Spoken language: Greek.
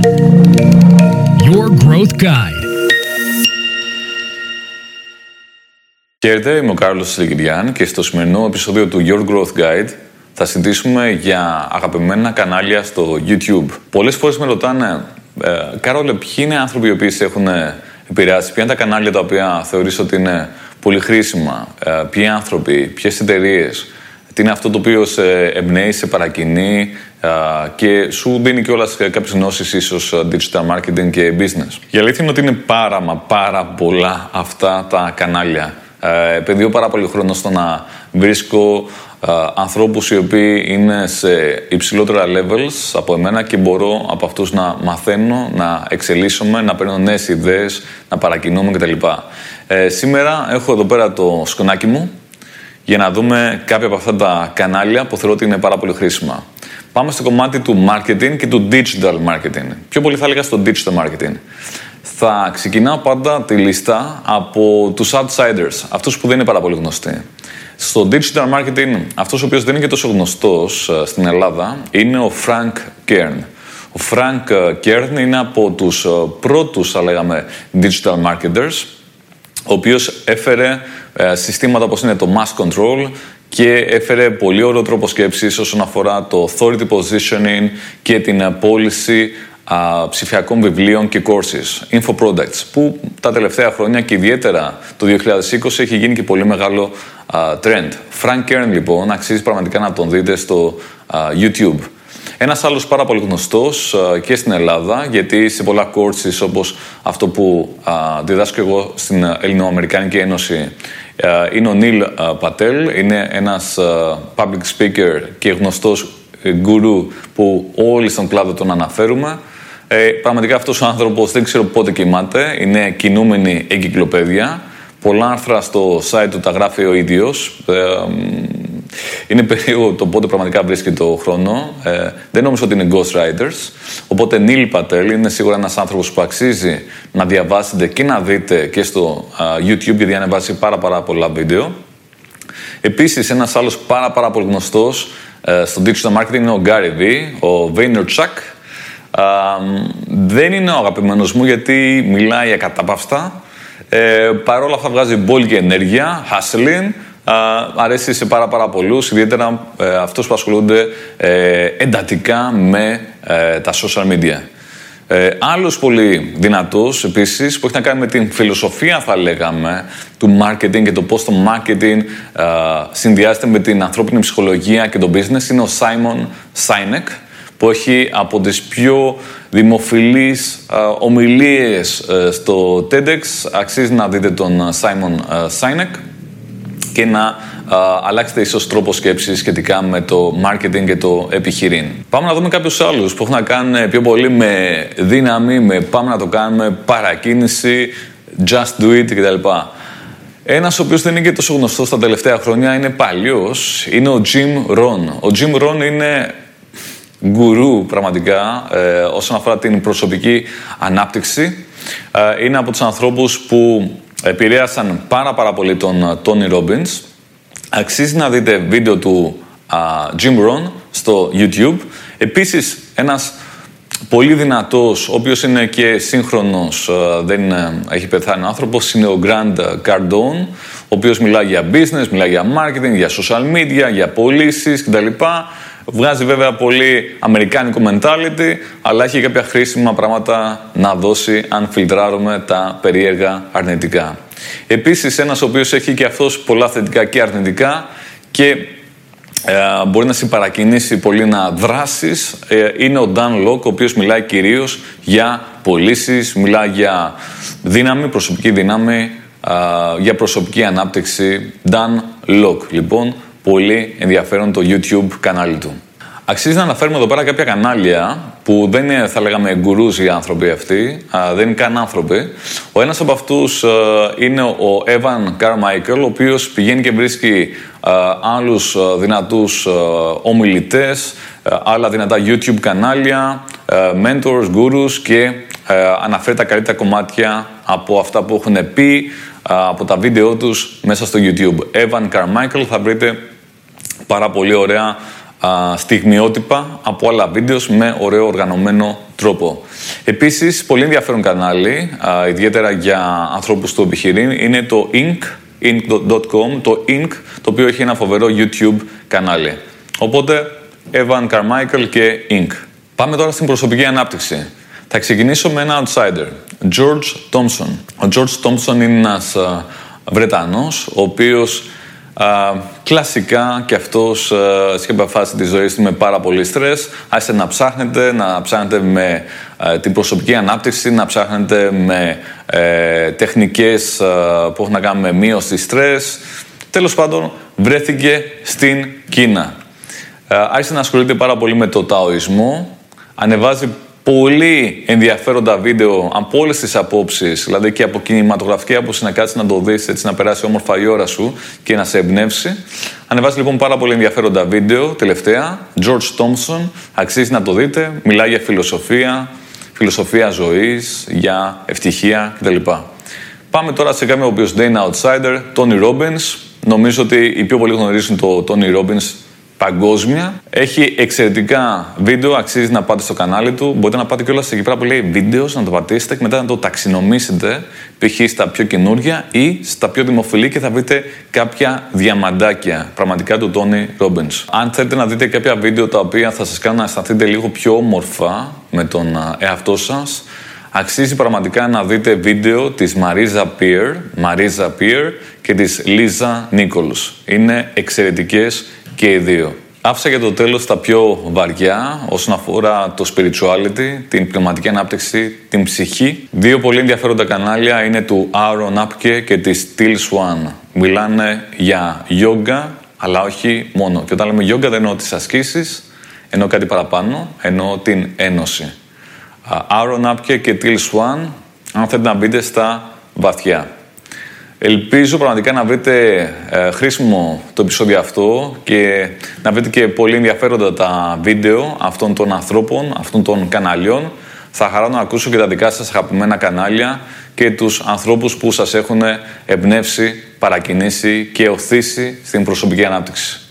Your Growth Guide. Χαίρετε, είμαι ο Κάρλος Σιλικυριάν και στο σημερινό επεισόδιο του Your Growth Guide θα συζητήσουμε για αγαπημένα κανάλια στο YouTube. Πολλές φορές με ρωτάνε, ε, Κάρολε, ποιοι είναι άνθρωποι οι οποίοι σε έχουν επηρεάσει, ποια είναι τα κανάλια τα οποία θεωρείς ότι είναι πολύ χρήσιμα, ε, ποιοι άνθρωποι, ποιες εταιρείες, τι είναι αυτό το οποίο σε εμπνέει, σε παρακινεί ε, και σου δίνει και όλα κάποιες γνώσεις, ίσως digital marketing και business. Η αλήθεια είναι ότι είναι πάρα μα πάρα πολλά αυτά τα κανάλια. Ε, επενδύω πάρα πολύ χρόνο στο να βρίσκω ε, ανθρώπους οι οποίοι είναι σε υψηλότερα levels από εμένα και μπορώ από αυτούς να μαθαίνω, να εξελίσσομαι, να παίρνω νέες ιδέες, να παρακινούμε κτλ. Ε, σήμερα έχω εδώ πέρα το σκονάκι μου για να δούμε κάποια από αυτά τα κανάλια που θεωρώ ότι είναι πάρα πολύ χρήσιμα. Πάμε στο κομμάτι του marketing και του digital marketing. Πιο πολύ θα έλεγα στο digital marketing. Θα ξεκινάω πάντα τη λίστα από τους outsiders, αυτούς που δεν είναι πάρα πολύ γνωστοί. Στο digital marketing, αυτός ο οποίος δεν είναι και τόσο γνωστός ε, στην Ελλάδα, είναι ο Frank Kern. Ο Frank ε, Kern είναι από τους ε, πρώτους, θα λέγαμε, digital marketers, ο οποίος έφερε συστήματα όπως είναι το mass control και έφερε πολύ ωραίο τρόπο σκέψης όσον αφορά το authority positioning και την πώληση ψηφιακών βιβλίων και courses, info products, που τα τελευταία χρόνια και ιδιαίτερα το 2020 έχει γίνει και πολύ μεγάλο trend. Frank Kern λοιπόν αξίζει πραγματικά να τον δείτε στο YouTube. Ένας άλλος πάρα πολύ γνωστός και στην Ελλάδα, γιατί σε πολλά courses όπως αυτό που διδάσκω εγώ στην Ελληνοαμερικάνικη Ένωση, είναι ο Νίλ Πατέλ. Είναι ένας public speaker και γνωστός γκουρού που όλοι στον κλάδο τον αναφέρουμε. Ε, πραγματικά αυτός ο άνθρωπος δεν ξέρω πότε κοιμάται. Είναι κινούμενη εγκυκλοπαίδεια. Πολλά άρθρα στο site του τα γράφει ο ίδιος. Ε, είναι περίεργο το πότε πραγματικά βρίσκει το χρόνο. Ε, δεν νομίζω ότι είναι Ghost Riders. Οπότε Νίλ Πατέλ είναι σίγουρα ένας άνθρωπος που αξίζει να διαβάσετε και να δείτε και στο YouTube, γιατί ανεβάζει πάρα, πάρα πολλά βίντεο. Επίσης, ένας άλλος πάρα, πάρα πολύ γνωστός ε, στο digital marketing είναι ο Gary V, ο Vaynerchuk δεν είναι ο αγαπημένος μου γιατί μιλάει ακατάπαυστα. Ε, Παρ' όλα αυτά βγάζει και ενέργεια, hustling. Αρέσει σε πάρα πάρα πολλούς, ιδιαίτερα ε, αυτούς που ασχολούνται ε, εντατικά με ε, τα social media. Ε, άλλος πολύ δυνατός επίσης που έχει να κάνει με την φιλοσοφία θα λέγαμε του marketing και το πώς το marketing ε, συνδυάζεται με την ανθρώπινη ψυχολογία και το business είναι ο Simon Sinek που έχει από τις πιο δημοφιλείς ομιλίες ε, στο TEDx. Αξίζει να δείτε τον Simon Sinek και να αλλάξετε ίσως τρόπο σκέψης σχετικά με το marketing και το επιχειρήν. Πάμε να δούμε κάποιους άλλους που έχουν να κάνουν πιο πολύ με δύναμη, με πάμε να το κάνουμε, παρακίνηση, just do it κτλ. Ένας ο οποίος δεν είναι και τόσο γνωστός τα τελευταία χρόνια είναι παλιός, είναι ο Jim Rohn. Ο Jim Rohn είναι γκουρού πραγματικά ε, όσον αφορά την προσωπική ανάπτυξη. Ε, είναι από τους ανθρώπους που επηρέασαν πάρα πάρα πολύ τον Τόνι Robbins. Αξίζει να δείτε βίντεο του Jim Rohn στο YouTube. Επίσης, ένας πολύ δυνατός, ο οποίος είναι και σύγχρονος, ε, δεν έχει πεθάνει άνθρωπος, είναι ο Grant Cardone, ο οποίος μιλάει για business, μιλάει για marketing, για social media, για πωλήσεις κτλ. Βγάζει βέβαια πολύ αμερικάνικο mentality, αλλά έχει κάποια χρήσιμα πράγματα να δώσει αν φιλτράρουμε τα περίεργα αρνητικά. Επίσης, ένας ο οποίος έχει και αυτός πολλά θετικά και αρνητικά και ε, μπορεί να συμπαρακινήσει πολύ να δράσεις ε, είναι ο Dan Locke, ο οποίος μιλάει κυρίως για πωλήσεις, μιλάει για δύναμη, προσωπική δύναμη, ε, για προσωπική ανάπτυξη. Dan Locke, λοιπόν, πολύ ενδιαφέρον το YouTube κανάλι του. Αξίζει να αναφέρουμε εδώ πέρα κάποια κανάλια που δεν είναι, θα λέγαμε, γκουρούς οι άνθρωποι αυτοί, α, δεν είναι καν άνθρωποι. Ο ένας από αυτούς είναι ο Evan Carmichael, ο οποίος πηγαίνει και βρίσκει α, άλλους α, δυνατούς ομιλητές, άλλα δυνατά YouTube κανάλια, mentors, gurus και αναφέρει τα καλύτερα κομμάτια από αυτά που έχουν πει από τα βίντεο τους μέσα στο YouTube. Evan Carmichael θα βρείτε πάρα πολύ ωραία στιγμιότυπα από άλλα βίντεος με ωραίο οργανωμένο τρόπο. Επίσης, πολύ ενδιαφέρον κανάλι, ιδιαίτερα για ανθρώπους του επιχειρήν, είναι το Inc. Inc.com, το Inc. το οποίο έχει ένα φοβερό YouTube κανάλι. Οπότε, Evan Carmichael και Inc. Πάμε τώρα στην προσωπική ανάπτυξη. Θα ξεκινήσω με ένα outsider, George Thompson. Ο George Thompson είναι ένας Βρετανός, ο οποίος κλασικά και αυτός uh, σκέπα φάση της ζωής του με πάρα πολύ στρες. Άρχισε να ψάχνετε, να ψάχνετε με την προσωπική ανάπτυξη, να ψάχνετε με ε, τεχνικές που έχουν να κάνουν με μείωση στρες. Τέλος πάντων, βρέθηκε στην Κίνα. άρχισε να ασχολείται πάρα πολύ με το ταοισμό. Ανεβάζει πολύ ενδιαφέροντα βίντεο από όλες τις απόψεις, δηλαδή και από κινηματογραφική άποψη να κάτσεις να το δεις, έτσι να περάσει όμορφα η ώρα σου και να σε εμπνεύσει. Ανεβάζει λοιπόν πάρα πολύ ενδιαφέροντα βίντεο τελευταία. George Thompson, αξίζει να το δείτε. Μιλάει για φιλοσοφία, φιλοσοφία ζωής, για ευτυχία κτλ. Πάμε τώρα σε κάποιον ο οποίος δεν είναι outsider, Tony Robbins. Νομίζω ότι οι πιο πολλοί γνωρίζουν το Tony Robbins παγκόσμια. Έχει εξαιρετικά βίντεο, αξίζει να πάτε στο κανάλι του. Μπορείτε να πάτε κιόλας εκεί πέρα που λέει βίντεος, να το πατήσετε και μετά να το ταξινομήσετε π.χ. στα πιο καινούργια ή στα πιο δημοφιλή και θα βρείτε κάποια διαμαντάκια πραγματικά του Tony Robbins. Αν θέλετε να δείτε κάποια βίντεο τα οποία θα σας κάνουν να αισθανθείτε λίγο πιο όμορφα με τον εαυτό σας, αξίζει πραγματικά να δείτε βίντεο της Marisa Peer, Marisa Peer και της Lisa Nichols. Είναι εξαιρετικές και οι δύο. Άφησα για το τέλος τα πιο βαριά όσον αφορά το spirituality, την πνευματική ανάπτυξη, την ψυχή. Δύο πολύ ενδιαφέροντα κανάλια είναι του Aaron Apke και της Till Swan. Μιλάνε για yoga, αλλά όχι μόνο. Και όταν λέμε yoga δεν εννοώ τις ασκήσεις, εννοώ κάτι παραπάνω, εννοώ την ένωση. Aaron Apke και Till Swan, αν θέλετε να μπείτε στα βαθιά. Ελπίζω πραγματικά να βρείτε ε, χρήσιμο το επεισόδιο αυτό και να βρείτε και πολύ ενδιαφέροντα τα βίντεο αυτών των ανθρώπων, αυτών των καναλιών. Θα χαρώ να ακούσω και τα δικά σας αγαπημένα κανάλια και τους ανθρώπους που σας έχουν εμπνεύσει, παρακινήσει και οθήσει στην προσωπική ανάπτυξη.